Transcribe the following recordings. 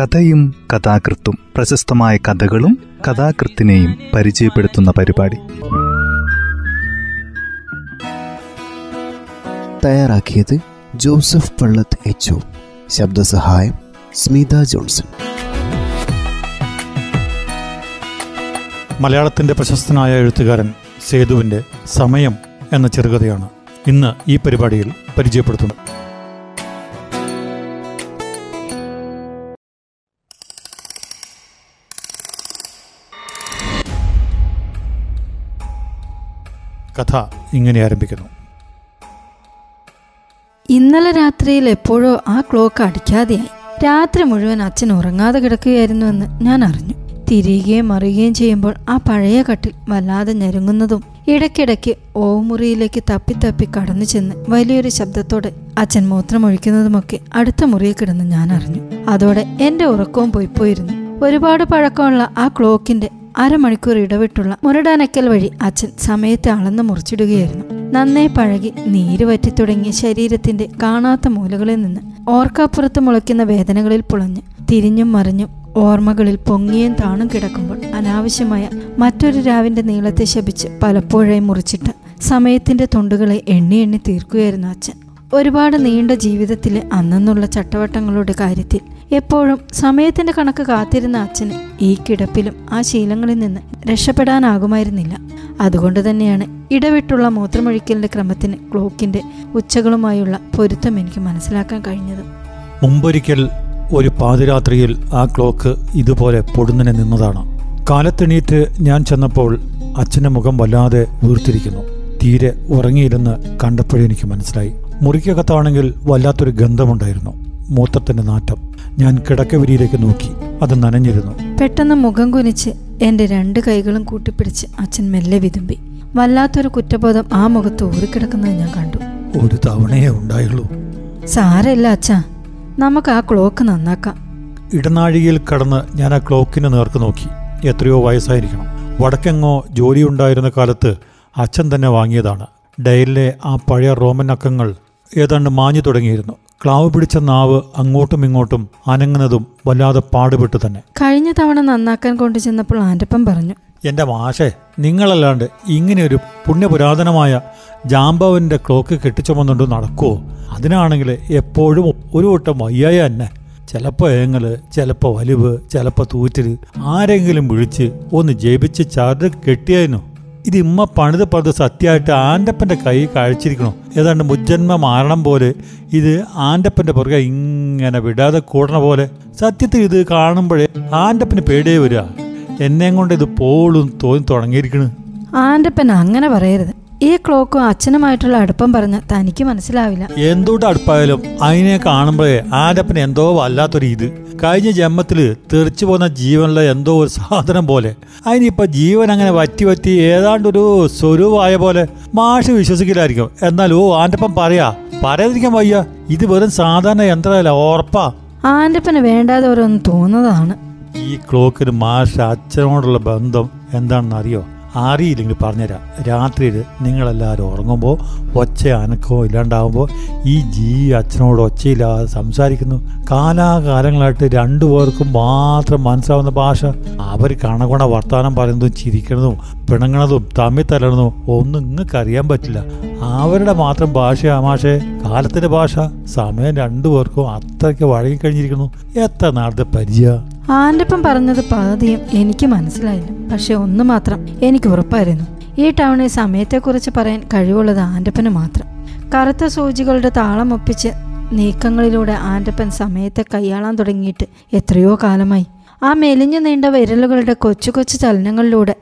കഥയും കഥാകൃത്തും പ്രശസ്തമായ കഥകളും കഥാകൃത്തിനെയും പരിചയപ്പെടുത്തുന്ന പരിപാടി. തയ്യാറാക്കിയത് ജോസഫ് പള്ളത്ത് എച്ച് ശബ്ദസഹായം സ്മിത ജോൺസൺ. മലയാളത്തിന്റെ പ്രശസ്തനായ എഴുത്തുകാരൻ സേതുവിന്റെ സമയം എന്ന ചെറുകഥയാണ് ഇന്ന് ഈ പരിപാടിയിൽ പരിചയപ്പെടുത്തുന്നത്. കഥ ഇങ്ങനെ ആരംഭിക്കുന്നു. ഇന്നലെ രാത്രിയിൽ എപ്പോഴോ ആ ക്ലോക്ക് അടിക്കാതെയായി. രാത്രി മുഴുവൻ അച്ഛൻ ഉറങ്ങാതെ കിടക്കുകയായിരുന്നു എന്ന് ഞാൻ അറിഞ്ഞു. തിരിയുകയും മറിയുകയും ചെയ്യുമ്പോൾ ആ പഴയ കട്ടിൽ വല്ലാതെ ഞെരുങ്ങുന്നതും ഇടയ്ക്കിടയ്ക്ക് ഓമുറിയിലേക്ക് തപ്പി തപ്പി കടന്നു ചെന്ന് വലിയൊരു ശബ്ദത്തോടെ അച്ഛൻ മൂത്രമൊഴിക്കുന്നതുമൊക്കെ അടുത്ത മുറിയിൽ കിടന്ന് ഞാൻ അറിഞ്ഞു. അതോടെ എന്റെ ഉറക്കവും പോയിപ്പോയിരുന്നു ഒരുപാട് പഴക്കമുള്ള ആ ക്ലോക്കിന്റെ അരമണിക്കൂർ ഇടവിട്ടുള്ള മുരടാനക്കൽ വഴി അച്ഛൻ സമയത്തെ അളന്ന് മുറിച്ചിടുകയായിരുന്നു. നന്നേ പഴകി നീര് വറ്റി തുടങ്ങിയ ശരീരത്തിന്റെ കാണാത്ത മൂലകളിൽ നിന്ന് ഓർക്കാപ്പുറത്ത് മുളയ്ക്കുന്ന വേദനകളിൽ പുളഞ്ഞ് തിരിഞ്ഞും മറിഞ്ഞും ഓർമ്മകളിൽ പൊങ്ങിയും താണും കിടക്കുമ്പോൾ അനാവശ്യമായ മറ്റൊരു രാവിന്റെ നീളത്തെ ശപിച്ച് പലപ്പോഴായി മുറിച്ചിട്ട് സമയത്തിന്റെ തൊണ്ടുകളെ എണ്ണി എണ്ണി തീർക്കുകയായിരുന്നു അച്ഛൻ. ഒരുപാട് നീണ്ട ജീവിതത്തിൽ അന്നെന്നുള്ള ചട്ടവട്ടങ്ങളുടെ കാര്യത്തിൽ എപ്പോഴും സമയത്തിന്റെ കണക്ക് കാത്തിരുന്ന അച്ഛന് ഈ കിടപ്പിലും ആ ശീലങ്ങളിൽ നിന്ന് രക്ഷപ്പെടാനാകുമായിരുന്നില്ല. അതുകൊണ്ട് തന്നെയാണ് ഇടവിട്ടുള്ള മൂത്രമൊഴിക്കലിന്റെ ക്രമത്തിന് ക്ലോക്കിന്റെ ഉച്ചകളുമായുള്ള പൊരുത്തം എനിക്ക് മനസ്സിലാക്കാൻ കഴിഞ്ഞത്. മുമ്പൊരിക്കൽ ഒരു പാതിരാത്രിയിൽ ആ ക്ലോക്ക് ഇതുപോലെ പൊടുന്നനെ നിന്നതാണ്. കാലത്തെണീറ്റ് ഞാൻ ചെന്നപ്പോൾ അച്ഛന്റെ മുഖം വല്ലാതെ വീർത്തിരിക്കുന്നു. തീരെ ഉറങ്ങിയിരുന്ന് കണ്ടപ്പോഴെനിക്ക് മനസ്സിലായി. മുറിക്കകത്താണെങ്കിൽ വല്ലാത്തൊരു ഗന്ധമുണ്ടായിരുന്നു. മൂത്രത്തിന്റെ നാറ്റം. ഞാൻ കിടക്കവിരിയിലേക്ക് നോക്കി. അത് നനഞ്ഞിരുന്നു. പെട്ടെന്ന് മുഖം കുനിച്ച് എന്റെ രണ്ട് കൈകളും കൂട്ടിപ്പിടിച്ച് അച്ഛൻ മെല്ലെ വിതുമ്പി. വല്ലാത്തൊരു കുറ്റബോധം ആ മുഖത്ത് ഊറിക്കിടക്കുന്നത് ഞാൻ കണ്ടു. ഒരു തവണയേ ഉണ്ടായുള്ളൂ. സാരല്ല അച്ഛാ. നമുക്ക് ആ ക്ലോക്ക് നന്നാക്കാം. ഇടനാഴികയിൽ കടന്ന് ഞാൻ ആ ക്ലോക്കിന് നേർക്ക് നോക്കി. എത്രയോ വയസ്സായിരിക്കണം. വടക്കെങ്ങോ ജോലിയുണ്ടായിരുന്ന കാലത്ത് അച്ഛൻ തന്നെ വാങ്ങിയതാണ്. ഡയലിലെ ആ പഴയ റോമൻ അക്കങ്ങൾ ഏതാണ്ട് മാഞ്ഞു തുടങ്ങിയിരുന്നു. ക്ലാവ് പിടിച്ച നാവ് അങ്ങോട്ടും ഇങ്ങോട്ടും അനങ്ങുന്നതും വല്ലാതെ പാടുപെട്ടു തന്നെ. കഴിഞ്ഞ തവണ നന്നാക്കാൻ കൊണ്ടുചെന്നപ്പോൾ ആന്റപ്പൻ പറഞ്ഞു എന്റെ മാഷേ നിങ്ങളല്ലാണ്ട് ഇങ്ങനെ ഒരു പുണ്യപുരാതനമായ ജാമ്പവന്റെ ക്ലോക്ക് കെട്ടിച്ചുമന്നുകൊണ്ട് നടക്കുവോ? അതിനാണെങ്കിൽ എപ്പോഴും ഒരു വട്ടം വയ്യായ തന്നെ ചിലപ്പോൾ ഏങ്ങൽ ചിലപ്പോൾ വലിവ് ചിലപ്പോൾ തൂറ്റൽ ആരെങ്കിലും വിളിച്ച് ഒന്ന് ജപിച്ച് ചാർജ് കെട്ടിയായിരുന്നു ഇത് ഇമ്മ പണിത് പണിത് സത്യമായിട്ട് ആന്റപ്പന്റെ കൈ കഴിച്ചിരിക്കണോ. ഏതാണ്ട് മുജ്ജന്മ മാരണം പോലെ ഇത് ആന്റപ്പന്റെ പുറകെ ഇങ്ങനെ വിടാതെ കൂടണ പോലെ സത്യത്തിൽ ഇത് കാണുമ്പോഴേ ആന്റപ്പന് പേടിയേ വരിക. എന്നെ കൊണ്ട് ഇത് പോളും തോന്നി തുടങ്ങിയിരിക്കണ്. ആന്റപ്പൻ അങ്ങനെ പറയരുത്. ഈ ക്ലോക്കും അച്ഛനുമായിട്ടുള്ള അടുപ്പം പറഞ്ഞ് തനിക്ക് മനസ്സിലാവില്ല. എന്തുകൊണ്ട് അടുപ്പായാലും അതിനെ കാണുമ്പോഴേ ആരപ്പന് എന്തോ വല്ലാത്തൊരു ഇത്. കഴിഞ്ഞ ജന്മത്തിൽ തെറിച്ചു പോകുന്ന ജീവനുള്ള എന്തോ ഒരു സാധനം പോലെ. അതിനിപ്പോ ജീവൻ അങ്ങനെ വറ്റി വറ്റി ഏതാണ്ടൊരു സ്വരൂപമായ പോലെ മാഷ് വിശ്വസിക്കില്ലായിരിക്കും. എന്നാൽ ഓ ആന്റെപ്പം പറയാ പറയാതിരിക്കാൻ വയ്യ. ഇത് വെറും സാധാരണ യന്ത്രമല്ല ഓർപ്പാ ആന്റെപ്പന് വേണ്ടാതെ ഓരോന്ന് തോന്നുന്നതാണ്. ഈ ക്ലോക്കിന് മാഷ് അച്ഛനോടുള്ള ബന്ധം എന്താണെന്ന് അറിയോ അറിയില്ലെങ്കിൽ പറഞ്ഞുതരാം രാത്രിയിൽ നിങ്ങളെല്ലാവരും ഉറങ്ങുമ്പോൾ ഒച്ച അനക്കോ ഇല്ലാണ്ടാവുമ്പോൾ ഈ ജീ അച്ഛനോട് ഒച്ചയില്ലാതെ സംസാരിക്കുന്നു. കാലാകാലങ്ങളായിട്ട് രണ്ടു പേർക്കും മാത്രം മനസ്സിലാവുന്ന ഭാഷ. അവർ കണകുണ വർത്തമാനം പറയുന്നതും ചിരിക്കുന്നതും പിണങ്ങണതും തമ്മിൽ തലണതും ഒന്നും നിങ്ങൾക്ക് അറിയാൻ പറ്റില്ല. അവരുടെ മാത്രം ഭാഷയാ മാഷേ. കാലത്തിന്റെ ഭാഷ. സമയം രണ്ടു പേർക്കും അത്രയ്ക്ക് വഴങ്ങിക്കഴിഞ്ഞിരിക്കുന്നു. എത്ര നാളത്തെ പരിചയ? ആന്റപ്പൻ പറഞ്ഞത് പാതിയും എനിക്ക് മനസ്സിലായില്ല. പക്ഷെ ഒന്ന് മാത്രം എനിക്ക് ഉറപ്പായിരുന്നു. ഈ ടൗണിൽ സമയത്തെക്കുറിച്ച് പറയാൻ കഴിവുള്ളത് ആന്റപ്പന് മാത്രം. കറുത്ത സൂചികളുടെ താളം ഒപ്പിച്ച് നീക്കങ്ങളിലൂടെ ആന്റപ്പൻ സമയത്തെ കൈയാളാൻ തുടങ്ങിയിട്ട് എത്രയോ കാലമായി. ആ മെലിഞ്ഞു നീണ്ട വിരലുകളുടെ കൊച്ചു കൊച്ചു ചലനങ്ങളിലൂടെ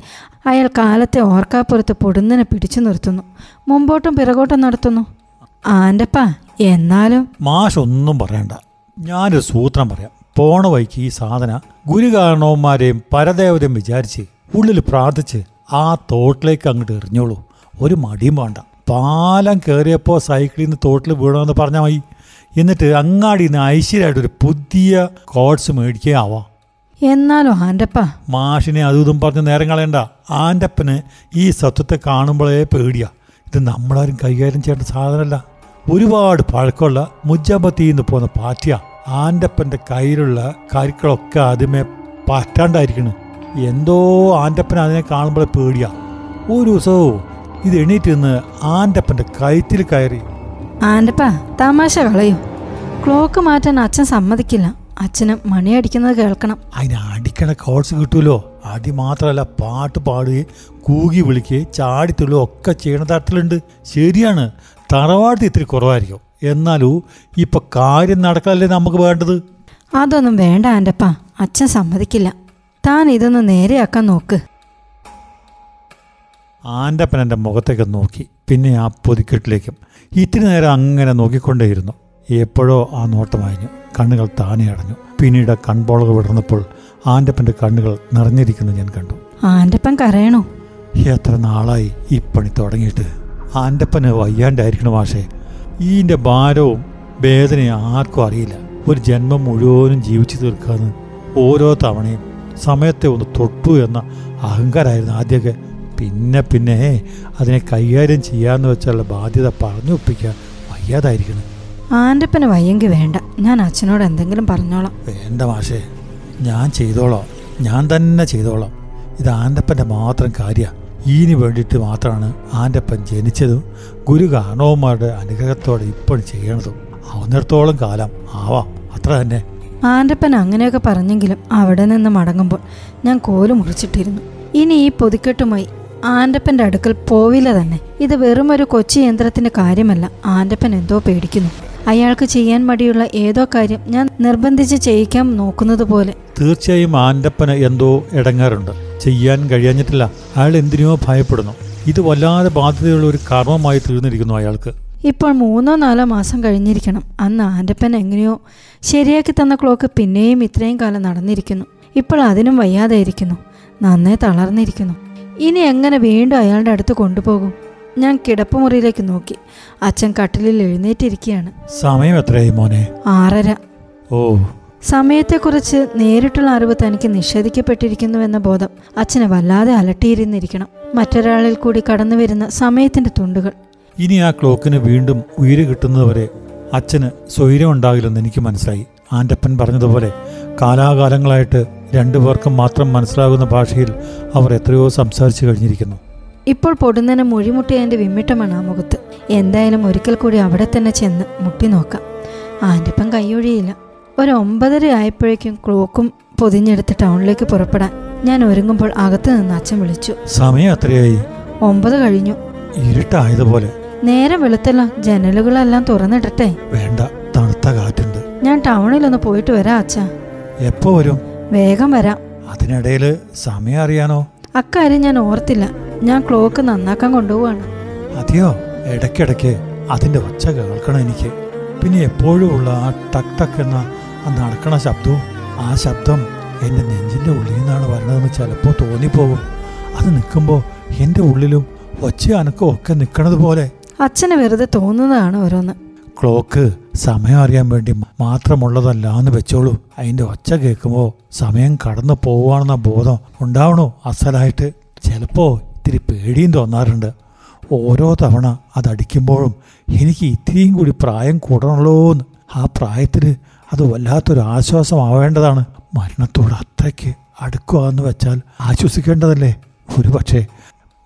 അയാൾ കാലത്തെ ഓർക്കാപ്പുറത്ത് പൊടുന്നനെ പിടിച്ചു നിർത്തുന്നു. മുമ്പോട്ടും പിറകോട്ടും നടത്തുന്നു. ആന്റപ്പ എന്നാലും? മാഷൊന്നും പറയണ്ട. ഞാനൊരു സൂത്രം പറയാം. പോണ വഴിക്ക് ഈ സാധന ഗുരുകാരണവന്മാരെയും പരദേവതയും വിചാരിച്ച് ഉള്ളിൽ പ്രാർത്ഥിച്ച് ആ തോട്ടിലേക്ക് അങ്ങോട്ട് എറിഞ്ഞോളൂ. ഒരു മടിയും വേണ്ട. പാലം കയറിയപ്പോൾ സൈക്കിളിൽ നിന്ന് തോട്ടിൽ വീണമെന്ന് പറഞ്ഞാൽ മതി. എന്നിട്ട് അങ്ങാടി നിന്ന് ഐശ്വര്യമായിട്ടൊരു പുതിയ കോഡ്സ് മേടിക്കുകയാവാം. എന്നാലോ ആന്റപ്പ മാഷിനെ അതും ഇതും പറഞ്ഞ് നേരം കളയണ്ട. ആന്റപ്പന് ഈ സത്വത്തെ കാണുമ്പോഴേ പേടിയാ. ഇത് നമ്മളാരും കൈകാര്യം ചെയ്യേണ്ട സാധനമല്ല. ഒരുപാട് പഴക്കമുള്ള മുജാബത്തിയിൽ നിന്ന് പോകുന്ന പാറ്റിയ ആന്റപ്പന്റെ കയ്യിലുള്ള കരുക്കളൊക്കെ ആദ്യമേ പറ്റാണ്ടായിരിക്കണ്. എന്തോ ആന്റപ്പൻ അതിനെ കാണുമ്പോൾ പേടിയാ. ഒരു ദിവസവും ഇത് എണീറ്റ് നിന്ന് ആന്റപ്പന്റെ കയറ്റിൽ കയറി. ആന്റപ്പ തമാശ കളയൂ. ക്ലോക്ക് മാറ്റാൻ അച്ഛൻ സമ്മതിക്കില്ല. അച്ഛന് മണിയടിക്കുന്നത് കേൾക്കണം. അതിന് അടിക്കണ കോഴ്സ് കിട്ടുമല്ലോ അടി മാത്രമല്ല പാട്ട് പാടുകയും കൂകി വിളിക്കുകയും ചാടിത്തുള്ളുകയും ഒക്കെ ചെയ്യണ തരത്തിലുണ്ട്. ശരിയാണ്. തറവാട്ട് ഇത്തിരി കുറവായിരിക്കും. എന്നാലും ഇപ്പൊ കാര്യം നടക്കാനല്ലേ നമുക്ക് വേണ്ടത്? അതൊന്നും വേണ്ട ആന്റപ്പാ അച്ഛൻ സമ്മതിക്കില്ല. താൻ ഇതൊന്ന് നേരെയാക്കാൻ നോക്ക്. ആന്റപ്പൻ എന്റെ മുഖത്തേക്ക് നോക്കി. പിന്നെ ആ പൊതിക്കെട്ടിലേക്കും. ഇത്തിരി നേരം അങ്ങനെ നോക്കിക്കൊണ്ടേയിരുന്നു. എപ്പോഴോ ആ നോട്ടം അയഞ്ഞു. കണ്ണുകൾ താനെ അടഞ്ഞു. പിന്നീട് കൺപോളകൾ വിടർന്നപ്പോൾ ആന്റപ്പന്റെ കണ്ണുകൾ നിറഞ്ഞിരിക്കുന്നു ഞാൻ കണ്ടു. ആന്റപ്പൻ കരയണോ? എത്ര നാളായി ഈ പണി തുടങ്ങിയിട്ട്. ആന്റപ്പന് വയ്യാണ്ടായിരിക്കണം മാഷേ. ഈന്റെ ഭാരവും വേദനയും ആർക്കും അറിയില്ല. ഒരു ജന്മം മുഴുവനും ജീവിച്ചു തീർക്കാന്ന് ഓരോ തവണയും സമയത്തെ ഒന്ന് തൊട്ടു എന്ന അഹങ്കാരമായിരുന്നു ആദ്യമൊക്കെ. പിന്നെ പിന്നെ അതിനെ കൈകാര്യം ചെയ്യാന്ന് വെച്ചുള്ള ബാധ്യത പറഞ്ഞു ഒപ്പിക്കാൻ വയ്യാതായിരിക്കണം. ആന്റപ്പന് വയ്യെങ്കിൽ വേണ്ട. ഞാൻ അച്ഛനോട് എന്തെങ്കിലും പറഞ്ഞോളാം. വേണ്ട മാഷേ ഞാൻ ചെയ്തോളാം. ഞാൻ തന്നെ ചെയ്തോളാം. ഇത് ആന്റപ്പന്റെ മാത്രം കാര്യമാണ് ഈന് വേണ്ടിയിട്ട് മാത്രമാണ് ആന്റപ്പൻ ജനിച്ചതും ഗുരു കാരണവന്മാരുടെ അനുഗ്രഹത്തോടെ ഇപ്പോൾ ചെയ്യണതും. ആവുന്നിടത്തോളം കാലം ആവാം. അത്ര തന്നെ. ആന്റപ്പൻ അങ്ങനെയൊക്കെ പറഞ്ഞെങ്കിലും അവിടെ നിന്ന് മടങ്ങുമ്പോൾ ഞാൻ കോൽ മുറിച്ചിട്ടിരുന്നു. ഇനി ഈ പൊതിക്കെട്ടുമായി ആന്റപ്പന്റെ അടുക്കൽ പോവില്ല തന്നെ. ഇത് വെറും ഒരു കൊച്ചി യന്ത്രത്തിന്റെ കാര്യമല്ല. ആന്റപ്പൻ എന്തോ പേടിക്കുന്നു. അയാൾക്ക് ചെയ്യാൻ മടിയുള്ള ഏതോ കാര്യം ഞാൻ നിർബന്ധിച്ച് ചെയ്യിക്കാൻ നോക്കുന്നത് പോലെ തീർച്ചയായും ആന്റപ്പന് എന്തോ ഇടങ്ങാറുണ്ട്. ചെയ്യാൻ കഴിയാഞ്ഞിട്ടില്ല. അയാൾ എന്തിനോ ഭയപ്പെടുന്നു. ഇത് വല്ലാതെ ബാധ്യതയുള്ള ഒരു കർമ്മമായി തീർന്നിരിക്കുന്നു അയാൾക്ക്. ഇപ്പോൾ മൂന്നോ നാലോ മാസം കഴിഞ്ഞിരിക്കണം. അന്ന് ആന്റപ്പൻ എങ്ങനെയോ ശരിയാക്കി തന്ന ക്ലോക്ക് പിന്നെയും ഇത്രയും കാലം നടന്നിരിക്കുന്നു. ഇപ്പോൾ അതിനും വയ്യാതെ ഇരിക്കുന്നു നന്നേ തളർന്നിരിക്കുന്നു. ഇനി എങ്ങനെ വീണ്ടും അയാളുടെ അടുത്ത് കൊണ്ടുപോകും? ഞാൻ കിടപ്പുമുറിയിലേക്ക് നോക്കി. അച്ഛൻ കട്ടിലിൽ എഴുന്നേറ്റിരിക്കുകയാണ്. സമയം എത്രയായി മോനെ? ആറര. ഓ സമയത്തെക്കുറിച്ച് നേരിട്ടുള്ള അറിവ് തനിക്ക് നിഷേധിക്കപ്പെട്ടിരിക്കുന്നുവെന്ന ബോധം അച്ഛനെ വല്ലാതെ അലട്ടിയിരുന്നിരിക്കണം. മറ്റൊരാളിൽ കൂടി കടന്നു വരുന്ന സമയത്തിന്റെ തുണ്ടുകൾ. ഇനി ആ ക്ലോക്കിന് വീണ്ടും ഉയര് കിട്ടുന്നതുവരെ അച്ഛന് സ്വൈര്യം ഉണ്ടാകില്ലെന്ന് എനിക്ക് മനസ്സിലായി. ആന്റപ്പൻ പറഞ്ഞതുപോലെ കാലാകാലങ്ങളായിട്ട് രണ്ടു പേർക്കും മാത്രം മനസ്സിലാകുന്ന ഭാഷയിൽ അവർ എത്രയോ സംസാരിച്ചു കഴിഞ്ഞിരിക്കുന്നു. ഇപ്പോൾ പൊടുന്നനെ മൊഴിമുട്ടിയതിന്റെ വിമ്മിട്ടമാണ് ആ മുഖത്ത്. എന്തായാലും ഒരിക്കൽ കൂടി അവിടെ തന്നെ ചെന്ന് മുട്ടി നോക്കാം. ആന്റപ്പൻ കൈയൊഴിയില്ല ഒരു ഒമ്പതര ആയപ്പോഴേക്കും ക്ലോക്കും പൊതിഞ്ഞെടുത്ത് ടൗണിലേക്ക് പുറപ്പെടാൻ. ഞാൻ ഒരുങ്ങുമ്പോൾ അകത്ത് നിന്ന് അച്ഛൻ വിളിച്ചു. സമയം അത്രയായി ഒമ്പത് കഴിഞ്ഞു. ഇരുട്ടായതുപോലെ. നേരെ വെളുത്തല്ലോ ജനലുകളെല്ലാം തുറന്നിടട്ടെ. വേണ്ട തണുത്ത കാറ്റുണ്ട്. ഞാൻ ടൗണിൽ ഒന്ന് പോയിട്ട് വരാം അച്ഛാ. എപ്പോ വരും? വേഗം വരാം. അതിനിടയിൽ സമയം അറിയാനോ? അക്കാര്യം ഞാൻ ഓർത്തില്ല. ഞാൻ ക്ലോക്ക് നന്നാക്കാൻ കൊണ്ടുപോവാണ്. അതെയോ? ഇടയ്ക്കിടയ്ക്ക് അതിന്റെ ഒച്ച കേൾക്കണം എനിക്ക്. പിന്നെ എപ്പോഴും ഉള്ള ആ ടക് ടക് എന്ന ആ നടക്കണ ശബ്ദവും ആ ശബ്ദം എന്റെ നെഞ്ചിന്റെ ഉള്ളിൽ നിന്നാണ് വരുന്നതെന്ന് ചിലപ്പോൾ തോന്നിപ്പോകും. അത് നിൽക്കുമ്പോൾ എന്റെ ഉള്ളിലും ഒച്ച അനക്കും ഒക്കെ നിൽക്കണത് പോലെ. അച്ഛന് വെറുതെ തോന്നുന്നതാണ് ഓരോന്ന്. ക്ലോക്ക് സമയം അറിയാൻ വേണ്ടി മാത്രമുള്ളതല്ല എന്ന് വെച്ചോളൂ. അതിന്റെ ഒച്ച കേൾക്കുമ്പോൾ സമയം കടന്നു പോവുകയാണെന്ന ബോധം ഉണ്ടാവണോ? അസലായിട്ട് ചിലപ്പോൾ ഇത്തിരി പേടിയും തോന്നാറുണ്ട്. ഓരോ തവണ അതടിക്കുമ്പോഴും എനിക്ക് ഇത്തിരിയും കൂടി പ്രായം കൂടണല്ലോ എന്ന് ആ പ്രായത്തിൽ അത് വല്ലാത്തൊരു ആശ്വാസമാവേണ്ടതാണ്. മരണത്തോട് അത്രയ്ക്ക് അടുക്കുക എന്ന് വെച്ചാൽ ആശ്വസിക്കേണ്ടതല്ലേ? ഒരു പക്ഷേ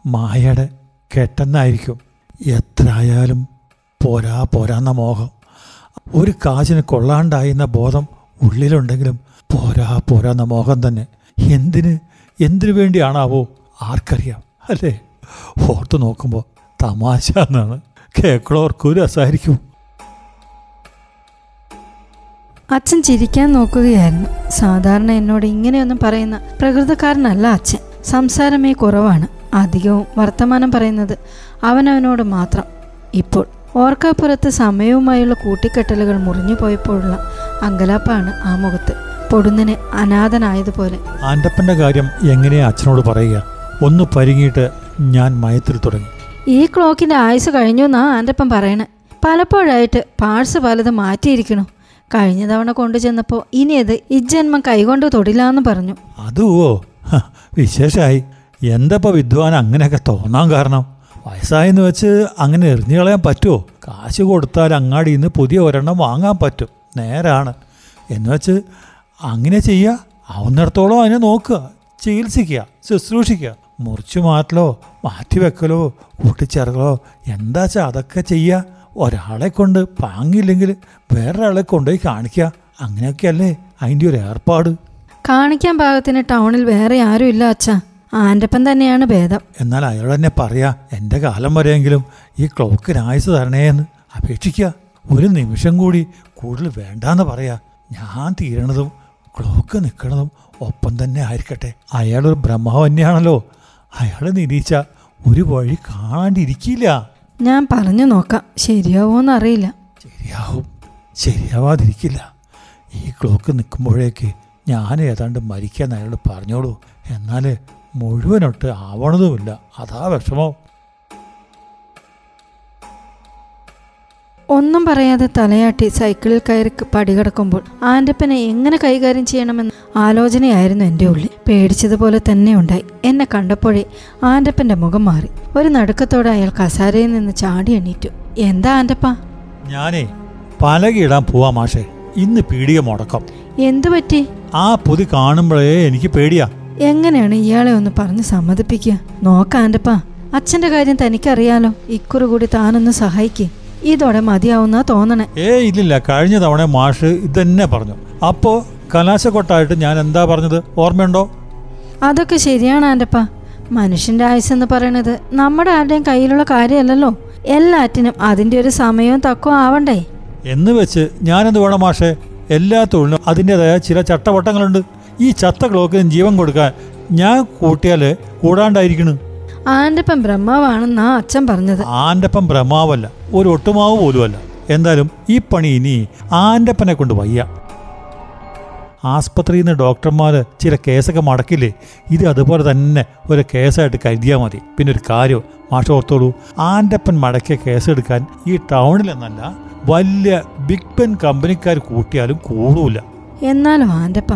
മായയുടെ കെട്ടെന്നായിരിക്കും. എത്ര ആയാലും പോരാ പോരാന്ന മോഹം. ഒരു കാശിന് കൊള്ളാണ്ടായിരുന്ന ബോധം ഉള്ളിലുണ്ടെങ്കിലും പോരാ പോരാന്ന മോഹം തന്നെ. എന്തിന് എന്തിനു വേണ്ടിയാണാവോ? ആർക്കറിയാം അല്ലേ? ഓർത്ത് നോക്കുമ്പോൾ തമാശ എന്നാണ്. കേക്കളോർക്കും രസമായിരിക്കും. അച്ഛൻ ചിരിക്കാൻ നോക്കുകയായിരുന്നു. സാധാരണ എന്നോട് ഇങ്ങനെയൊന്നും പറയുന്ന പ്രകൃതക്കാരനല്ല അച്ഛൻ. സംസാരമേ കുറവാണ്. അധികവും വർത്തമാനം പറയുന്നത് അവനവനോട് മാത്രം. ഇപ്പോൾ ഓർക്കാപ്പുറത്ത് സമയവുമായുള്ള കൂട്ടിക്കെട്ടലുകൾ മുറിഞ്ഞു പോയപ്പോഴുള്ള അങ്കലാപ്പാണ് ആ മുഖത്ത്. പൊടുന്നനെ അനാഥനായതുപോലെ. ആന്റപ്പന്റെ കാര്യം എങ്ങനെയാ അച്ഛനോട് പറയുക? ഒന്ന് പരിങ്ങിയിട്ട് ഞാൻ മയത്തിൽ തുടങ്ങി. ഈ ക്ലോക്കിന്റെ ആയുസ് കഴിഞ്ഞു എന്നാ ആന്റപ്പം പറയണേ. പലപ്പോഴായിട്ട് പാഴ്സ് പലത് മാറ്റിയിരിക്കണു. കഴിഞ്ഞ തവണ കൊണ്ടുചെന്നപ്പോൾ ഇനി അത് ഇജ്ജന്മം കൈകൊണ്ട് തൊടില്ലാന്ന് പറഞ്ഞു. അതുവോ വിശേഷായി. എന്തപ്പോ വിദ്വാൻ അങ്ങനെയൊക്കെ തോന്നാൻ കാരണം? വയസ്സായെന്ന് വെച്ച് അങ്ങനെ എറിഞ്ഞു കളയാൻ പറ്റുമോ കാശ് കൊടുത്താൽ അങ്ങാടി നിന്ന് പുതിയ ഒരെണ്ണം വാങ്ങാൻ പറ്റും. നേരാണ്. എന്ന് വെച്ച് അങ്ങനെ ചെയ്യുക ആവുന്നിടത്തോളം അതിനെ നോക്കുക ചികിത്സിക്കുക ശുശ്രൂഷിക്കുക. മുറിച്ചു മാറ്റലോ മാറ്റിവെക്കലോ കൂട്ടിച്ചേർക്കലോ എന്താ വെച്ചാൽ അതൊക്കെ ചെയ്യുക ഒരാളെ കൊണ്ട് പാങ്ങില്ലെങ്കിൽ വേറൊരാളെ കൊണ്ടുപോയി കാണിക്കുക. അങ്ങനെയൊക്കെയല്ലേ അതിന്റെ ഒരു ഏർപ്പാട്. കാണിക്കാൻ ഭാഗത്തിന് ടൗണിൽ വേറെ ആരും ഇല്ല അച്ഛാ. ആന്റപ്പൻ തന്നെയാണ് ഭേദം. എന്നാൽ അയാൾ തന്നെ പറയാ എന്റെ കാലം വരെയെങ്കിലും ഈ ക്ലോക്ക് ആയുസ് തരണേന്ന് അപേക്ഷിക്കുക. ഒരു നിമിഷം കൂടി കൂടുതൽ വേണ്ടാന്ന് പറയാ. ഞാൻ തീരണതും ക്ലോക്ക് നിൽക്കണതും ഒപ്പം തന്നെ ആയിരിക്കട്ടെ. അയാളൊരു ബ്രഹ്മവന്യാണല്ലോ. അയാൾ നിരീച്ച ഒരു വഴി കാണാണ്ടിരിക്കില്ല. ഞാൻ പറഞ്ഞു നോക്കാം. ശരിയാവോന്ന് അറിയില്ല ശരിയാവും. ശരിയാവാതിരിക്കില്ല. ഈ ക്ലോക്ക് നിൽക്കുമ്പോഴേക്ക് ഞാൻ ഏതാണ്ട് മരിക്കാൻ അയാളോട് പറഞ്ഞോളൂ. എന്നാൽ മുഴുവനൊട്ട് ആവണതുമില്ല. അതാ വിഷമം. ഒന്നും പറയാതെ തലയാട്ടി സൈക്കിളിൽ കയറി പടികടക്കുമ്പോൾ ആന്റപ്പനെ എങ്ങനെ കൈകാര്യം ചെയ്യണമെന്ന് ആലോചനയായിരുന്നു എന്റെ ഉള്ളിൽ. പേടിച്ചതുപോലെ തന്നെ ഉണ്ടായി. എന്നെ കണ്ടപ്പോഴേ ആന്റപ്പന്റെ മുഖം മാറി. ഒരു നടുക്കത്തോടെ അയാൾ കസാരയിൽ നിന്ന് ചാടി എണീറ്റു. എന്താ ആന്റപ്പ ഞാനേ പലകിടാൻ പോവാ മാഷേ. ഇന്ന് പീടിക മുടക്കം. എന്തു പറ്റി? ആ പൊതി കാണുമ്പോഴേ എനിക്ക് പേടിയാ. എങ്ങനെയാണ് ഇയാളെ ഒന്ന് പറഞ്ഞ് സമ്മതിപ്പിക്കുക? നോക്കാന്റെപ്പാ അച്ഛന്റെ കാര്യം തനിക്കറിയാലോ. ഇക്കുറി കൂടി താനൊന്ന് സഹായിക്കേ. ഇതോടെ മതിയാവുന്ന തോന്നണേ. ഏ ഇല്ലില്ല. കഴിഞ്ഞ തവണ മാഷ് ഇതന്നെ പറഞ്ഞു. അപ്പോ കലാശക്കൊട്ടായിട്ട് ഞാൻ എന്താ പറഞ്ഞത്? ഓർമ്മയുണ്ടോ? അതൊക്കെ ശരിയാണ് ആന്റപ്പ മനുഷ്യന്റെ ആയുസ്സെന്ന് പറയണത് നമ്മുടെ ആരുടെയും കയ്യിലുള്ള കാര്യമല്ലല്ലോ. എല്ലാറ്റിനും അതിന്റെ ഒരു സമയവും തക്കവും ആവണ്ടേ. എന്ന് വെച്ച് ഞാനെന്ത് വേണം മാഷേ? എല്ലാ തൊഴിലിനും അതിന്റെതായ ചില ചട്ടവട്ടങ്ങളുണ്ട്. ഈ ചത്ത ക്ലോക്കിന് ജീവൻ കൊടുക്കാൻ ഞാൻ കൂട്ടിയാൽ കൂടാണ്ടായിരിക്കണ്. ആന്റപ്പൻ ബ്രഹ്മാവാണെന്നാ അച്ഛൻ പറഞ്ഞത്. ആന്റെപ്പം ബ്രഹ്മാവല്ല ഒരു ഒട്ടുമാവ് പോലുമല്ല. എന്തായാലും ഈ പണി ഇനി ആന്റെപ്പനെ കൊണ്ട് വയ്യ. ആസ്പത്രിയിൽ നിന്ന് ഡോക്ടർമാർ ചില കേസൊക്കെ മടക്കില്ലേ ഇത് അതുപോലെ തന്നെ ഒരു കേസായിട്ട് കരുതിയാൽ മതി. പിന്നെ ഒരു കാര്യം മാഷ ഓർത്തോളൂ ആന്റപ്പൻ മടക്കിയ കേസ് എടുക്കാൻ ഈ ടൗണിലെന്നല്ല വലിയ ബിഗ് പെൻ കമ്പനിക്കാർ കൂട്ടിയാലും കൂടൂല എന്നാലും ആന്റപ്പ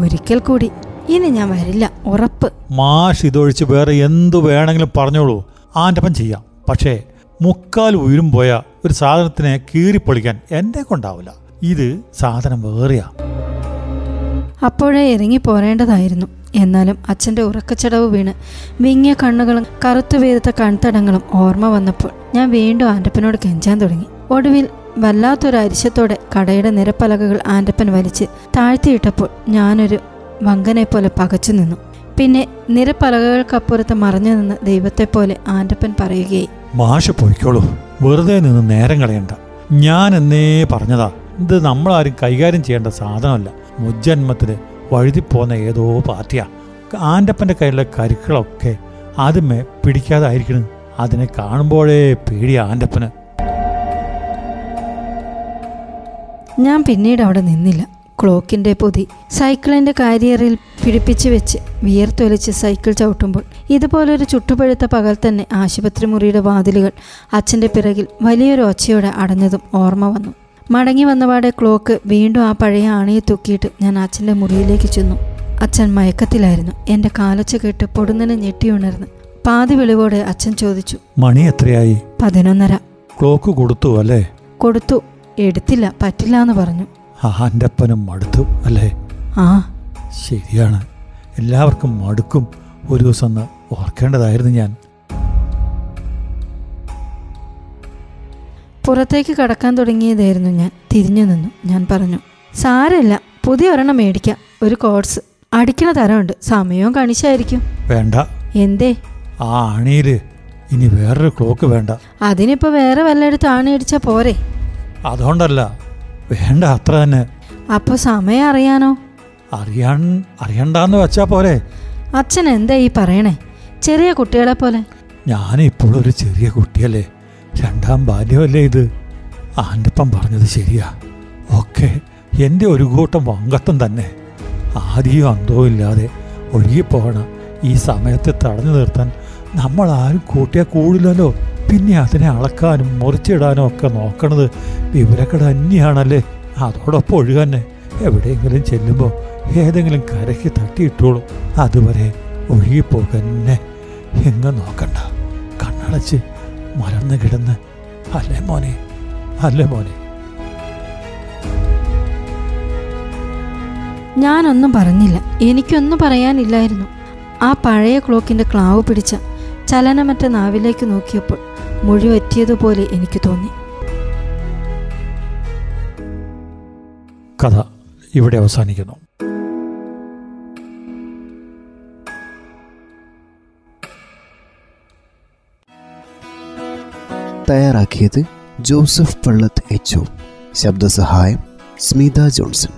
ഒരിക്കൽ കൂടി ഇനി ഞാൻ വരില്ല ഉറപ്പ്. മാഷ് ഇതൊഴിച്ച് വേറെ എന്തു വേണമെങ്കിലും പറഞ്ഞോളൂ. ആന്റപ്പൻ ചെയ്യാം. പക്ഷേ മുക്കാൽ ഉയരും പോയ ഒരു സാധനത്തിനെ കീറിപ്പൊളിക്കാൻ എന്നെ കൊണ്ടാവില്ല. ഇത് സാധനം വേറെയാ. അപ്പോഴേ ഇറങ്ങി പോരേണ്ടതായിരുന്നു. എന്നാലും അച്ഛന്റെ ഉറക്കച്ചടവ് വീണ് വിങ്ങിയ കണ്ണുകളും കറുത്തു വീർത്ത കൺതടങ്ങളും ഓർമ്മ വന്നപ്പോൾ ഞാൻ വീണ്ടും ആന്റപ്പനോട് കെഞ്ചാൻ തുടങ്ങി. ഒടുവിൽ വല്ലാത്തൊരു അരിശത്തോടെ കടയുടെ നിരപ്പലകകൾ ആന്റപ്പൻ വലിച്ച് താഴ്ത്തിയിട്ടപ്പോൾ ഞാനൊരു വങ്കനെ പോലെ പകച്ചു നിന്നു. പിന്നെ നിരപ്പലകകൾക്കപ്പുറത്ത് മറഞ്ഞു നിന്ന് ദൈവത്തെപ്പോലെ ആന്റപ്പൻ പറയുകയായി മാഷ് പോയിക്കോളൂ. വെറുതെ നിന്ന് നേരം കളയണ്ട. ഞാൻ എന്നേ പറഞ്ഞതാ. ഇത് നമ്മളാരും കൈകാര്യം ചെയ്യേണ്ട സാധനമല്ല. മുജ്ജന്മത്തിന് വഴുതിപ്പോന്ന ഏതോ പാർട്ടിയാ. ആന്റപ്പന്റെ കയ്യിലുള്ള കരുക്കളൊക്കെ ആദ്യമേ പിടിക്കാതായിരിക്കണം. അതിനെ കാണുമ്പോഴേ പേടി ആന്റപ്പന് ഞാൻ പിന്നീട് അവിടെ നിന്നില്ല. ക്ലോക്കിന്റെ പൊതി സൈക്കിളിന്റെ കാരിയറിൽ പിടിപ്പിച്ചു വെച്ച് വിയർത്തൊലിച്ച് സൈക്കിൾ ചവിട്ടുമ്പോൾ ഇതുപോലൊരു ചുട്ടുപഴുത്ത പകൽ തന്നെ ആശുപത്രി മുറിയുടെ വാതിലുകൾ അച്ഛന്റെ പിറകിൽ വലിയൊരു ഒച്ചയോടെ അടഞ്ഞതും ഓർമ്മ വന്നു. മടങ്ങി വന്നപാടെ ക്ലോക്ക് വീണ്ടും ആ പഴയ ആണിയെ തൂക്കിയിട്ട് ഞാൻ അച്ഛന്റെ മുറിയിലേക്ക് ചെന്നു. അച്ഛൻ മയക്കത്തിലായിരുന്നു. എന്റെ കാലൊച്ച കേട്ട് പൊടുന്നനെ ഞെട്ടിയുണർന്ന് പാതി വെളിവോടെ അച്ഛൻ ചോദിച്ചു മണി എത്രയായി? പതിനൊന്നര. ക്ലോക്ക് കൊടുത്തു അല്ലേ? കൊടുത്തു. എടുത്തില്ല പറ്റില്ല എന്ന് പറഞ്ഞു. ആന്റപ്പനും മടുത്തു അല്ലേ? ആ. ശരിയാണ്. എല്ലാവർക്കും മടുക്കും. ഒരു ദിവസം ഒന്ന് ഓർക്കേണ്ടതായിരുന്നു ഞാൻ. പുറത്തേക്ക് കടക്കാൻ തുടങ്ങിയതായിരുന്നു ഞാൻ. തിരിഞ്ഞു നിന്നു. ഞാൻ പറഞ്ഞു സാരമില്ല. പുതിയ ഒരെണ്ണം മേടിക്കാം. ഒരു കോഴ്സ്. അടിക്കണ തരമുണ്ട്. സമയവും കാണിച്ചായിരിക്കും വേണ്ട. എന്തേ? ആ അണിയിൽ ഇനി വേറൊരു ക്ലോക്ക് വേണ്ട. അതിനിപ്പോ വേറെ വല്ലയിടത്ത് ആണി അടിച്ചാ പോരെ? അതുകൊണ്ടല്ല. വേണ്ട അത്ര തന്നെ. അപ്പൊ സമയം അറിയാനോ? അറിയാൻ അറിയണ്ടെന്ന് വെച്ചാ പോലെ അച്ഛൻ എന്താ ഈ പറയണേ? ചെറിയ കുട്ടികളെ പോലെ. ഞാനിപ്പോഴും ഒരു ചെറിയ കുട്ടിയല്ലേ. രണ്ടാം ബാല്യമല്ലേ ഇത്. ആന്റപ്പം പറഞ്ഞത് ശരിയാ. ഒക്കെ എന്റെ ഒരു കൂട്ടം വങ്കത്തം തന്നെ. ആദ്യം അന്തവും ഇല്ലാതെ ഒഴുകിപ്പോകണ. ഈ സമയത്തെ തടഞ്ഞു നിർത്താൻ നമ്മൾ ആരും കൂട്ടിയാൽ കൂടില്ലല്ലോ. പിന്നെ അതിനെ അളക്കാനും മുറിച്ചിടാനും ഒക്കെ നോക്കണത് വിവരക്കട തന്നെയാണല്ലേ അതോടൊപ്പം ഒഴുകന്നെ എവിടെയെങ്കിലും ചെല്ലുമ്പോൾ ഏതെങ്കിലും കരയ്ക്ക് തട്ടിയിട്ടോളും അതുവരെ ഒഴുകിപ്പോകന്നെ എങ്ങും നോക്കണ്ട. കണ്ണടച്ച് മലർന്ന് കിടന്ന്. അല്ലേ മോനെ? അല്ലേ മോനെ? ഞാനൊന്നും പറഞ്ഞില്ല. എനിക്കൊന്നും പറയാനില്ലായിരുന്നു. ആ പഴയ ക്ലോക്കിന്റെ ക്ലാവ് പിടിച്ച ചലനമറ്റ നാവിലേക്ക് നോക്കിയപ്പോൾ മുഴുവറ്റിയതുപോലെ എനിക്ക് തോന്നി. കഥ ഇവിടെ അവസാനിക്കുന്നു. തയ്യാറാക്കിയത് ജോസഫ് പള്ളത്ത് എച്ച് ശബ്ദസഹായം സ്മിത ജോൺസൺ.